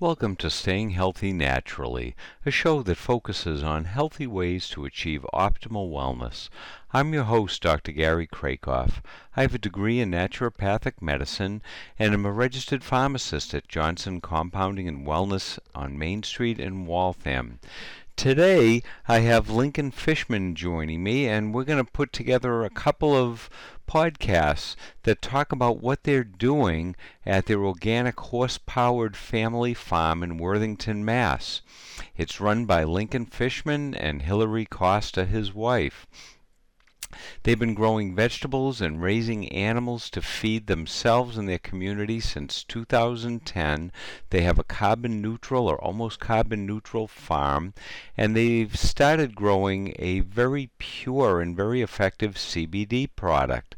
Welcome to Staying Healthy Naturally, a show that focuses on healthy ways to achieve optimal wellness. I'm your host, Dr. Gary Kracoff. I have a degree in naturopathic medicine and am a registered pharmacist at Johnson Compounding and Wellness on Main Street in Waltham. Today, I have Lincoln Fishman joining me, and we're going to put together a couple of podcasts that talk about what they're doing at their organic horse powered family farm in Worthington, Mass. It's run by Lincoln Fishman and Hillary Costa, his wife. They've been growing vegetables and raising animals to feed themselves and their community since 2010. They have a carbon neutral or almost carbon neutral farm, and they've started growing a very pure and very effective CBD product.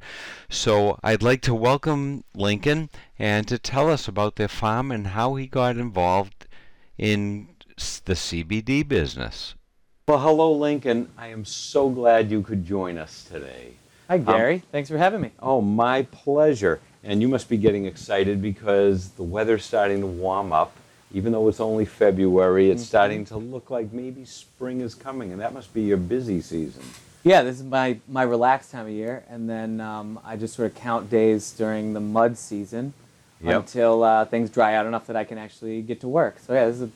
So I'd like to welcome Lincoln and to tell us about their farm and how he got involved in the CBD business. Well, hello, Lincoln. I am so glad you could join us today. Hi, Gary. Um, Thanks for having me. Oh, my pleasure. And you must be getting excited because the weather's starting to warm up. Even though it's only February, it's mm-hmm. starting to look like maybe spring is coming, and that must be your busy season. Yeah, this is my, my relaxed time of year, and then um, I just sort of count days during the mud season yep. until uh, things dry out enough that I can actually get to work. So, yeah, this is a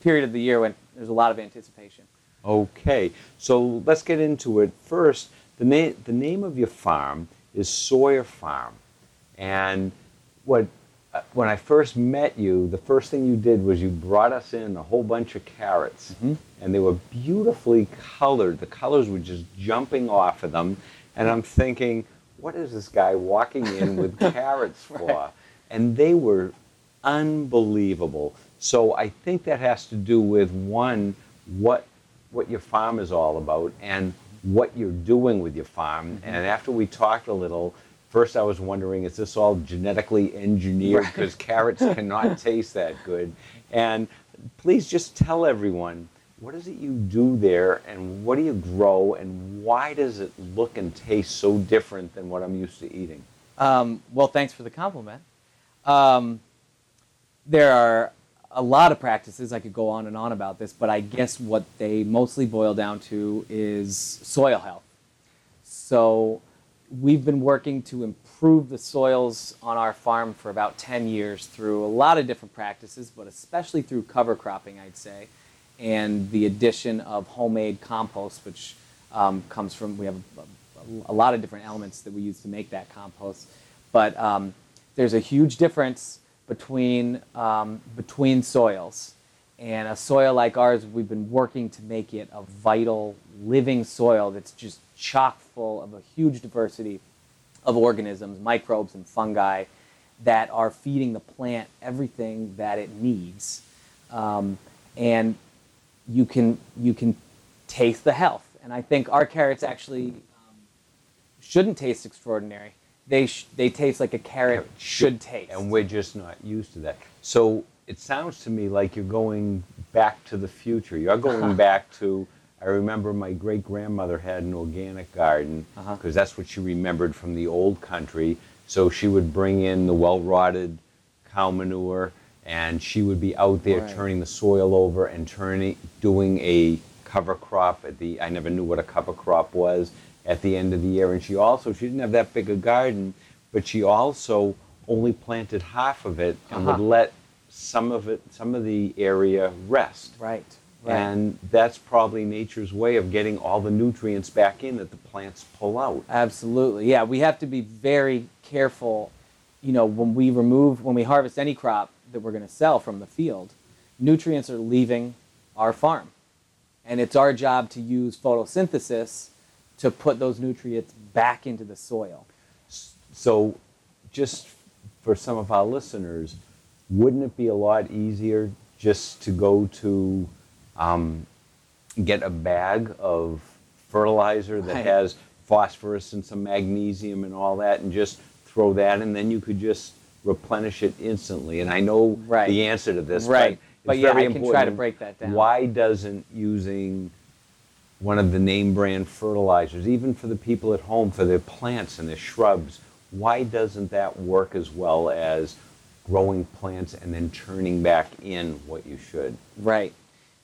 period of the year when there's a lot of anticipation. Okay, so let's get into it. First, the, na- the name of your farm is Sawyer Farm. And what, uh, when I first met you, the first thing you did was you brought us in a whole bunch of carrots. Mm-hmm. And they were beautifully colored. The colors were just jumping off of them. And I'm thinking, what is this guy walking in with carrots for? Right. And they were unbelievable. So I think that has to do with one, what what your farm is all about and what you're doing with your farm. Mm-hmm. And after we talked a little, first I was wondering, is this all genetically engineered? Because right. carrots cannot taste that good. And please just tell everyone, what is it you do there and what do you grow and why does it look and taste so different than what I'm used to eating? Um, well, thanks for the compliment. Um, there are a lot of practices. I could go on and on about this, but I guess what they mostly boil down to is soil health. So we've been working to improve the soils on our farm for about 10 years through a lot of different practices, but especially through cover cropping, I'd say, and the addition of homemade compost, which um, comes from, we have a, a, lot of different elements that we use to make that compost. But um, there's a huge difference between, um, between soils. And a soil like ours, we've been working to make it a vital, living soil that's just chock full of a huge diversity of organisms, microbes, and fungi that are feeding the plant everything that it needs. Um, and you can, you can taste the health. And I think our carrots actually um, shouldn't taste extraordinary they sh- they taste like a carrot should taste. And we're just not used to that. So it sounds to me like you're going back to the future. You're going back to. I remember my great grandmother had an organic garden because uh-huh. that's what she remembered from the old country. So she would bring in the well rotted cow manure and she would be out there right. turning the soil over and turning doing a cover crop at the I never knew what a cover crop was at the end of the year. And she also, she didn't have that big a garden, but she also only planted half of it and uh-huh. would let some of it, some of the area rest. Right. Right. And that's probably nature's way of getting all the nutrients back in that the plants pull out. Absolutely. Yeah, we have to be very careful, you know, when we remove, when we harvest any crop that we're going to sell from the field, nutrients are leaving our farm. And it's our job to use photosynthesis to put those nutrients back into the soil. So, just for some of our listeners, wouldn't it be a lot easier just to go to um, get a bag of fertilizer that right. has phosphorus and some magnesium and all that and just throw that and then you could just replenish it instantly and i know right. the answer to this right but, but yeah i can try to break that down why doesn't using one of the name brand fertilizers, even for the people at home, for their plants and their shrubs. Why doesn't that work as well as growing plants and then turning back in what you should. Right.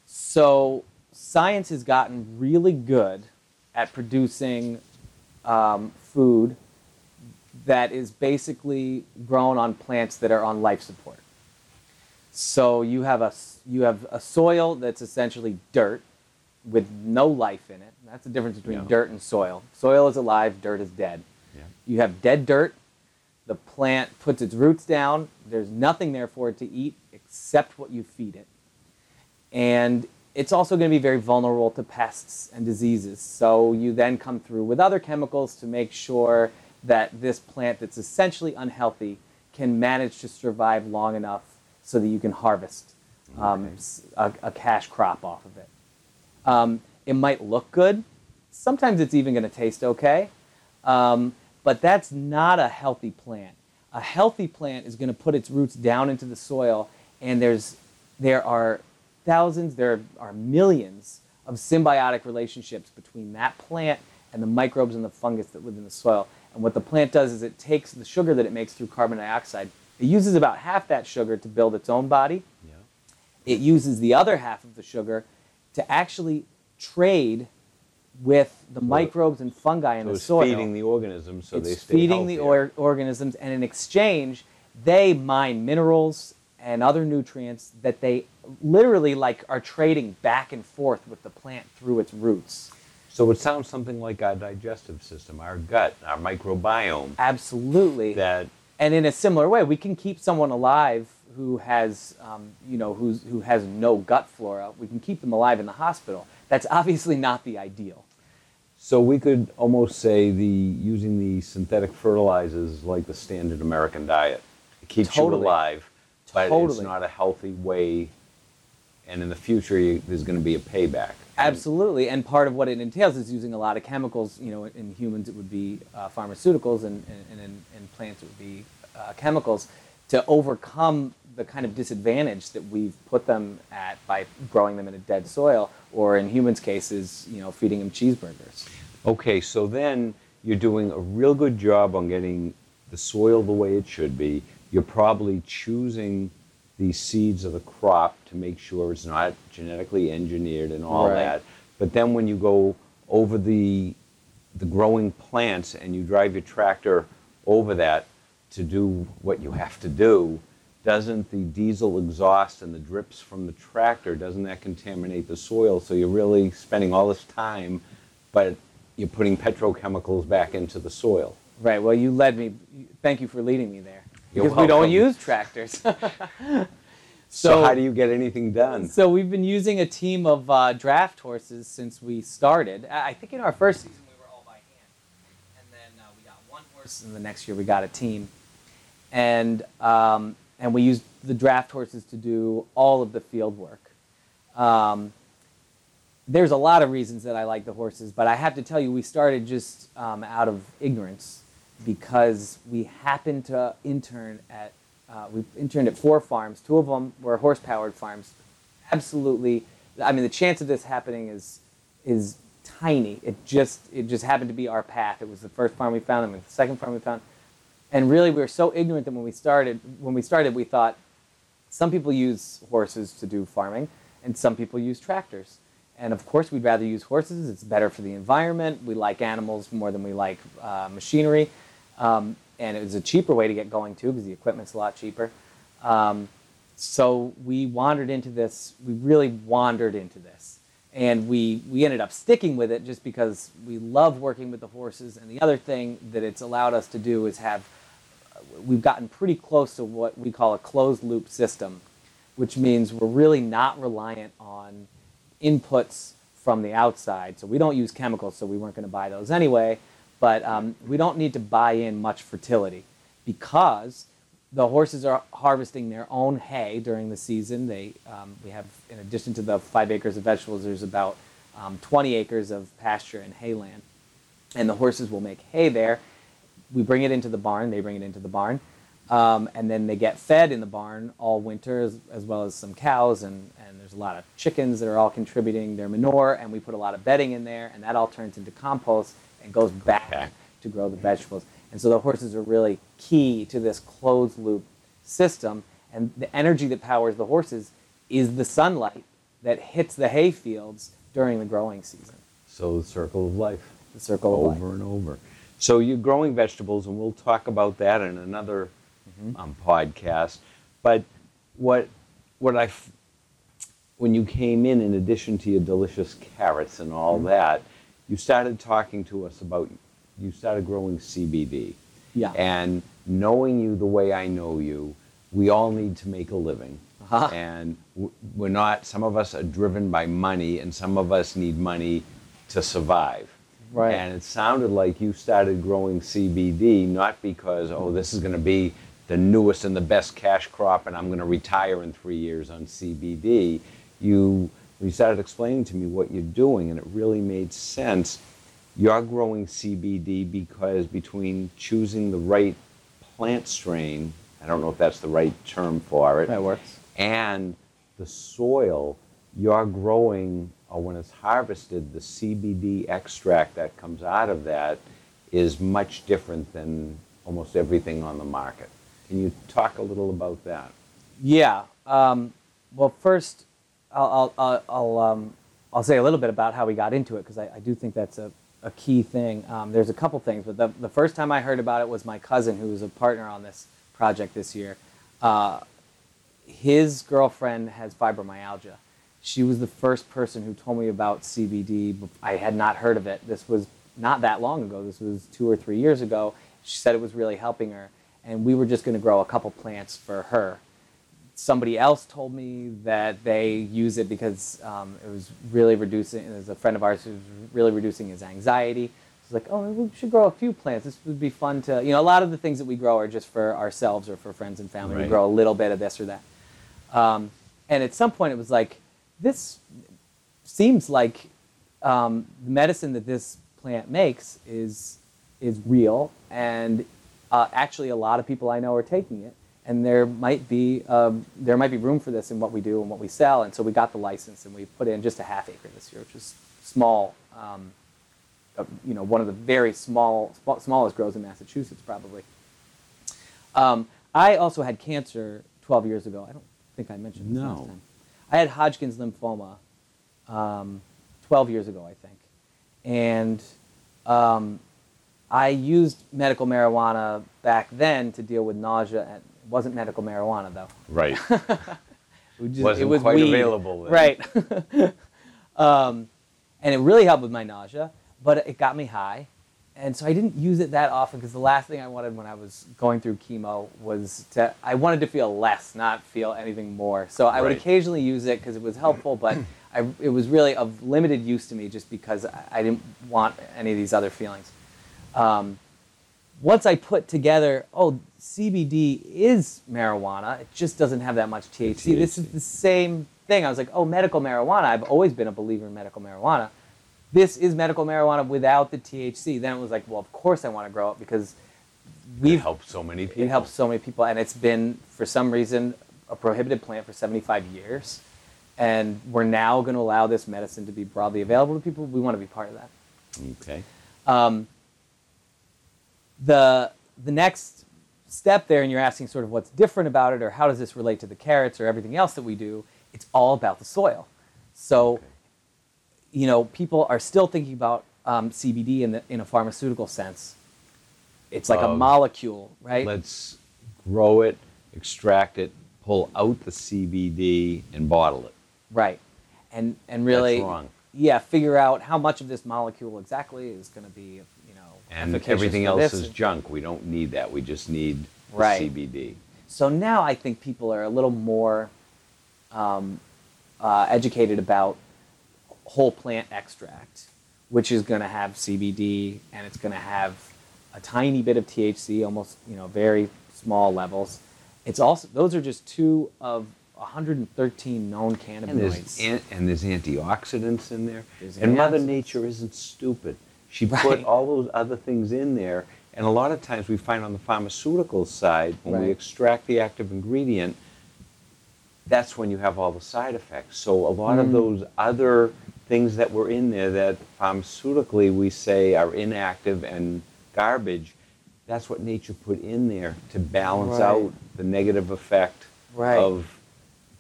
So science has gotten really good at producing um, food that is basically grown on plants that are on life support. So you have a you have a soil that's essentially dirt with no life in it. That's the difference between Yeah. dirt and soil. Soil is alive, dirt is dead. Yeah. You have dead dirt. The plant puts its roots down. There's nothing there for it to eat except what you feed it. And it's also going to be very vulnerable to pests and diseases. So you then come through with other chemicals to make sure that this plant that's essentially unhealthy can manage to survive long enough so that you can harvest um, Okay. a, a cash crop off of it. Um, it might look good. Sometimes it's even going to taste okay. Um, but that's not a healthy plant. A healthy plant is going to put its roots down into the soil, and there's, there are thousands, there are millions of symbiotic relationships between that plant and the microbes and the fungus that live in the soil. And what the plant does is it takes the sugar that it makes through carbon dioxide, it uses about half that sugar to build its own body Yeah. it uses the other half of the sugar to actually trade with the microbes and fungi in So the soil. it's feeding the organisms so it's they stay feeding the or- organisms, and in exchange, they mine minerals and other nutrients that they literally like are trading back and forth with the plant through its roots. So it sounds something like our digestive system, our gut, our microbiome. Absolutely. That and in a similar way, we can keep someone alive who has, um, you know, who's, who has no gut flora. We can keep them alive in the hospital. That's obviously not the ideal. so we could almost say the using the synthetic fertilizers like the standard American diet. It keeps Totally. you alive, but it's not a healthy way. And in the future, you, there's going to be a payback. Absolutely, and part of what it entails is using a lot of chemicals. You know, in humans it would be uh, pharmaceuticals, and, and, and in, in plants it would be uh, chemicals to overcome the kind of disadvantage that we've put them at by growing them in a dead soil, or in humans' cases, you know, feeding them cheeseburgers. Okay, so then you're doing a real good job on getting the soil the way it should be. You're probably choosing the seeds of the crop to make sure it's not genetically engineered and all Right. that. But then when you go over the the growing plants and you drive your tractor over that to do what you have to do, doesn't the diesel exhaust and the drips from the tractor doesn't that contaminate the soil? So you're really spending all this time, but you're putting petrochemicals back into the soil. Right. Well, you led me. Thank you for leading me there. You're because we don't use tractors. So, how do you get anything done? So we've been using a team of uh, draft horses since we started. I I think in our first season we were all by hand, and then uh, we got one horse, and the next year we got a team, and um, and we used the draft horses to do all of the field work. Um, there's a lot of reasons that I like the horses, but I have to tell you, we started just um, out of ignorance because we happened to intern at uh, we interned at four farms. Two of them were horse-powered farms. Absolutely, I mean, the chance of this happening is is tiny. It just it just happened to be our path. It was the first farm we found, and the second farm we found, and really we were so ignorant that when we started when we started we thought some people use horses to do farming and some people use tractors and of course we'd rather use horses it's better for the environment we like animals more than we like uh, machinery um, and it was a cheaper way to get going too because the equipment's a lot cheaper um, so we wandered into this we really wandered into this and we we ended up sticking with it just because we love working with the horses and the other thing that it's allowed us to do is have we've gotten pretty close to what we call a closed loop system, which means we're really not reliant on inputs from the outside. So we don't use chemicals, so we weren't going to buy those anyway. But um, we don't need to buy in much fertility because the horses are harvesting their own hay during the season. They, um, we have, in addition to the five acres of vegetables, there's about um, 20 acres of pasture and hayland. And the horses will make hay there we bring it into the barn. They bring it into the barn, um, and then they get fed in the barn all winter, as, as well as some cows, and, and there's a lot of chickens that are all contributing their manure, and we put a lot of bedding in there, and that all turns into compost and goes back Back. to grow the vegetables. And so the horses are really key to this closed loop system, and the energy that powers the horses is the sunlight that hits the hay fields during the growing season. So the circle of life. The circle of life. over and over. So you're growing vegetables, and we'll talk about that in another Mm-hmm. um, podcast. But what what I f- when you came in, in addition to your delicious carrots and all Mm-hmm. that, you started talking to us about you started growing CBD. Yeah. And knowing you the way I know you, we all need to make a living. Uh-huh. And we're not, some of us are driven by money, and some of us need money to survive. Right. And it sounded like you started growing CBD not because, oh, this is going to be the newest and the best cash crop and I'm going to retire in three years on CBD. You, you started explaining to me what you're doing, and it really made sense. You're growing CBD because between choosing the right plant strain, I don't know if that's the right term for it, That works. and the soil you're growing or when it's harvested the cbd extract that comes out of that is much different than almost everything on the market can you talk a little about that Yeah. Um, well, first, I'll, I'll, I'll, um, I'll say a little bit about how we got into it because I, I do think that's a, a key thing. Um, there's a couple things, but the, the first time I heard about it was my cousin, who was a partner on this project this year. Uh, his girlfriend has fibromyalgia. She was the first person who told me about CBD. I had not heard of it. This was not that long ago. This was two or three years ago. She said it was really helping her, and we were just going to grow a couple plants for her somebody else told me that they use it because um, it was really reducing. There's a friend of ours who's really reducing his anxiety. It's like, oh, we should grow a few plants. This would be fun to, you know, a lot of the things that we grow are just for ourselves or for friends and family. We grow a little bit of this or that. Um, and at some point, it was like, this seems like um, the medicine that this plant makes is is real, and uh, actually, a lot of people I know are taking it, and there might be um, there might be room for this in what we do and what we sell, and so we got the license and we put in just a half acre this year, which is small. Um, you know, one of the very small, sm- smallest grows in Massachusetts, probably. Um, I also had cancer 12 years ago. I don't think I mentioned this last No. time. I had Hodgkin's lymphoma um, 12 years ago, I think. And um, I used medical marijuana back then to deal with nausea. And wasn't medical marijuana, though. right It, just, Wasn't it was quite weed. available then. Right. um, and it really helped with my nausea, but it got me high. And so I didn't use it that often because the last thing I wanted when I was going through chemo was to, I wanted to feel less, not feel anything more. So I would occasionally use it because it was helpful, but I, it was really of limited use to me just because I, I didn't want any of these other feelings. Um, once I put together, oh, CBD is marijuana, it just doesn't have that much THC. This is the same thing. I was like, oh, medical marijuana. I've always been a believer in medical marijuana. This is medical marijuana without the THC. Then it was like, well, of course I want to grow it because we've helped so many people it helps so many people, and it's been for some reason a prohibited plant for 75 years, and we're now going to allow this medicine to be broadly available to people. We want to be part of that. okay Um, the the next step there, and you're asking sort of what's different about it, or how does this relate to the carrots or everything else that we do? It's all about the soil. So, Okay. you know, people are still thinking about um, CBD in the in a pharmaceutical sense. It's like a molecule, right? let's grow it extract it pull out the cbd and bottle it Right. And and really wrong. yeah, figure out how much of this molecule exactly is going to be, and everything else this. is junk we don't need that we just need Right. cbd So now I think people are a little more um, uh, educated about whole plant extract, which is going to have CBD and it's going to have a tiny bit of THC, almost you know very small levels. It's also those are just two of 113 known And there's, cannabinoids. an, and there's antioxidants in there. There's and Mother. Nature isn't stupid. She Right. put all those other things in there. And a lot of times we find on the pharmaceutical side, when we extract the active ingredient, that's when you have all the side effects. So a lot of Mm. those other things that were in there that pharmaceutically we say are inactive and garbage, that's what nature put in there to balance Right. out the negative effect Right. of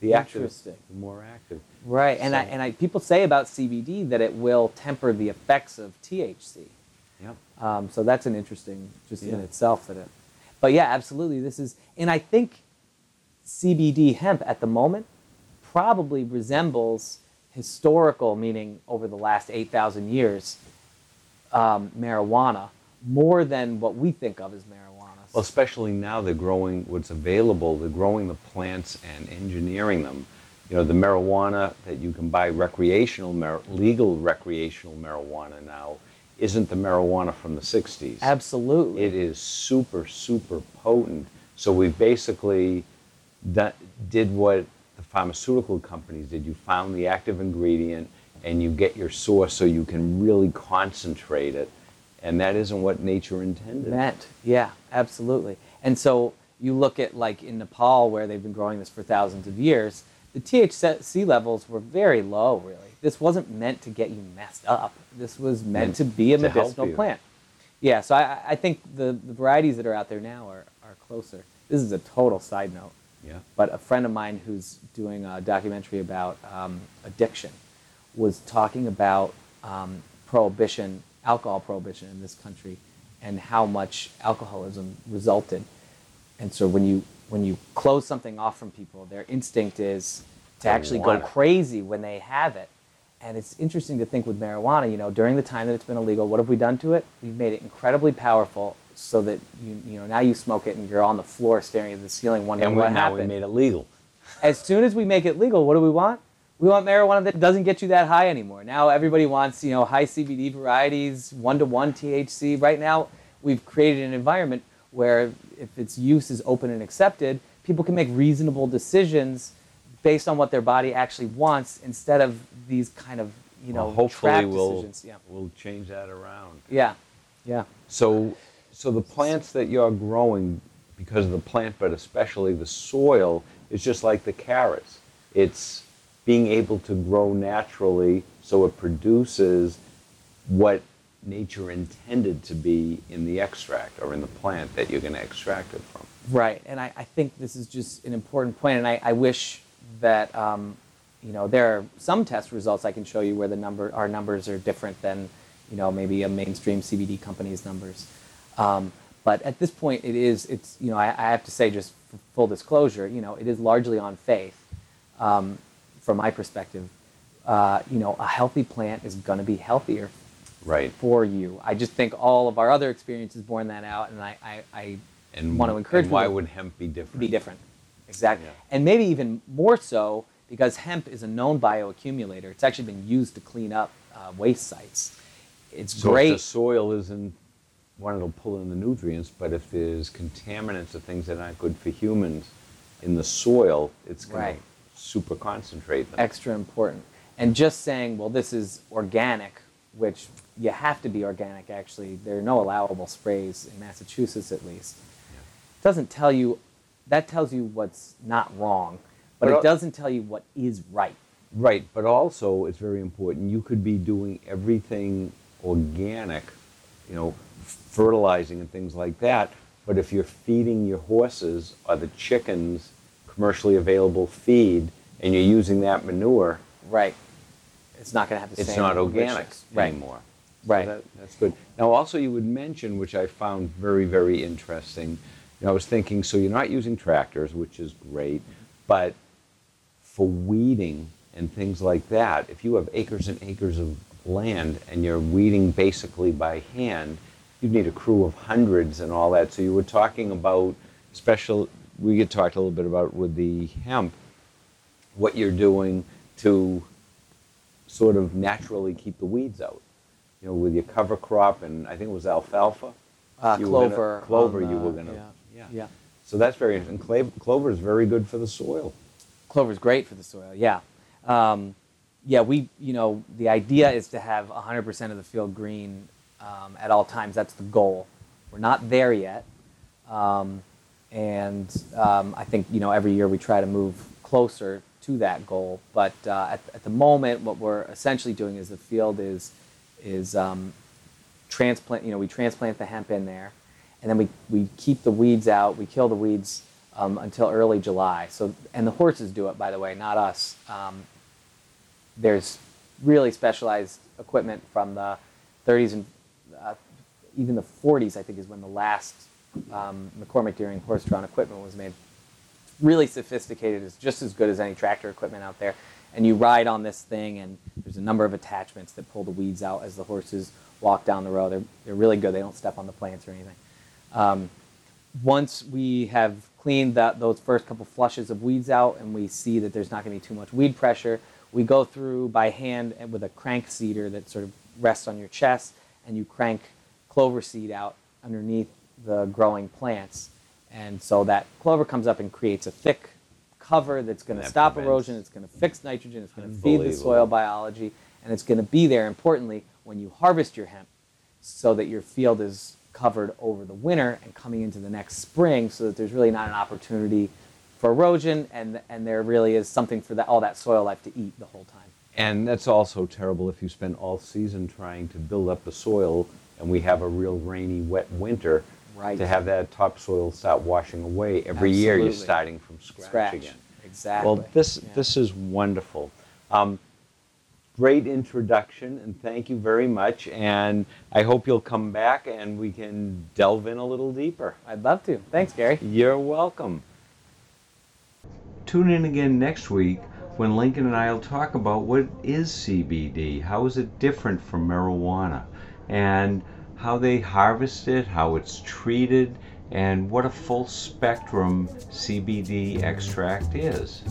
the active, the more active. Right, and I, and I, people say about CBD that it will temper the effects of THC. Yep. Um, so that's an interesting, just in itself that it. But yeah, absolutely. This is, and I think CBD hemp at the moment probably resembles historical, meaning over the last eight thousand years, um, marijuana more than what we think of as marijuana. Well, especially now they're growing what's available. They're growing the plants and engineering them. You know, the marijuana that you can buy recreational, mar- legal recreational marijuana now, isn't the marijuana from the '60s. absolutely. It is super, super potent. So we basically did what the pharmaceutical companies did. You found the active ingredient and you get your source so you can really concentrate it. And that isn't what nature intended. meant. Yeah, absolutely. And so you look at like in Nepal where they've been growing this for thousands of years, the THC levels were very low. Really, this wasn't meant to get you messed up. This was meant Meant to be a to medicinal plant. Yeah, so I, I think the, the varieties that are out there now are, are closer. This is a total side note, Yeah. but a friend of mine who's doing a documentary about um, addiction was talking about um, prohibition, alcohol prohibition in this country, and how much alcoholism resulted. And so when you when you close something off from people, their instinct is to oh, actually go crazy when they have it. And it's interesting to think with marijuana, you know, during the time that it's been illegal, what have we done to it? We've made it incredibly powerful so that you you know now you smoke it and you're on the floor staring at the ceiling wondering And what now happened we made it legal. as soon as we make it legal, what do we want? We want marijuana that doesn't get you that high anymore. Now everybody wants, you know, high CBD varieties, one to one THC. Right now, we've created an environment where if its use is open and accepted, people can make reasonable decisions based on what their body actually wants instead of these kind of, you know, well, hopefully we'll, decisions. Yeah. we'll change that around. Yeah. Yeah. So, so the plants that you're growing, because of the plant, but especially the soil, is just like the carrots. It's being able to grow naturally, so it produces what nature intended to be in the extract or in the plant that you're going to extract it from. Right, and I, I think this is just an important point. and I, I wish that um, you know there are some test results I can show you where the number our numbers are different than you know maybe a mainstream CBD company's numbers. Um, but at this point, it is it's you know I, I have to say just full disclosure, you know it is largely on faith. Um, from my perspective, uh, you know a healthy plant is going to be healthier Right. for you. I just think all of our other experiences borne that out, and I, I, I And want to encourage And why would hemp be different? be different. Exactly. Yeah. And maybe even more so because hemp is a known bioaccumulator. It's actually been used to clean up uh, waste sites. It's So great. if the soil isn't one, it'll pull in the nutrients, but if there's contaminants or things that aren't good for humans in the soil, it's going Right. to super concentrate them. extra important. And just saying, well, this is organic, which you have to be organic actually. There are no allowable sprays in Massachusetts at least. Doesn't tell you, that tells you what's not wrong, but But it al- doesn't tell you what is right. Right, but also it's very important. You could be doing everything organic, you know, fertilizing and things like that. But if you're feeding your horses or the chickens commercially available feed, and you're using that manure, Right. It's not going to have the it's same not organic. Right. anymore. So Right. that, that's good. Now, also, you would mention, which I found very, very interesting. You know, I was thinking, so you're not using tractors, which is great, but for weeding and things like that, if you have acres and acres of land and you're weeding basically by hand, you'd need a crew of hundreds and all that. So you were talking about special. We had talked a little bit about with the hemp, what you're doing to sort of naturally keep the weeds out. You know, with your cover crop, and I think it was alfalfa. Uh, You were gonna- clover. clover, on you the- were gonna. Yeah. yeah. yeah. So that's very interesting. Clover is very good for the soil. Clover is great for the soil. Yeah. Um, yeah, we, you know, the idea is to have 100% of the field green um, at all times. That's the goal. We're not there yet. Um, and um, I think, you know, every year we try to move closer to that goal. But uh, at, at the moment, what we're essentially doing is the field is, is um, transplant, you know, we transplant the hemp in there. and then we, we keep the weeds out. We kill the weeds um, until early July. So, and the horses do it, by the way, not us. Um, there's really specialized equipment from the 30s and uh, even the 40s. I think is when the last um, McCormick Deering horse-drawn equipment was made. Really sophisticated. It's just as good as any tractor equipment out there. And you ride on this thing, and there's a number of attachments that pull the weeds out as the horses walk down the road. They're, they're really good. They don't step on the plants or anything. Um, once we have cleaned that, those first couple flushes of weeds out and we see that there's not going to be too much weed pressure, we go through by hand and with a crank seeder that sort of rests on your chest and you crank clover seed out underneath the growing plants. And so that clover comes up and creates a thick cover that's going to That stop prevents- erosion, it's going to fix nitrogen, it's going to feed the soil biology, and it's going to be there, importantly, when you harvest your hemp so that your field is covered over the winter and coming into the next spring so that there's really not an opportunity for erosion and, and there really is something for that, all that soil life to eat the whole time. And that's also terrible if you spend all season trying to build up the soil and we have a real rainy, wet winter. Right. To have that topsoil start washing away every year, you're Absolutely. starting from scratch, Scratch. again. Exactly. Well, this Yeah. this is wonderful. Um, great introduction, and thank you very much. And I hope you'll come back and we can delve in a little deeper. I'd love to. Thanks, Gary. You're welcome. Tune in again next week when Lincoln and I will talk about what is CBD, how is it different from marijuana, and how they harvest it, how it's treated, and what a full spectrum CBD extract is.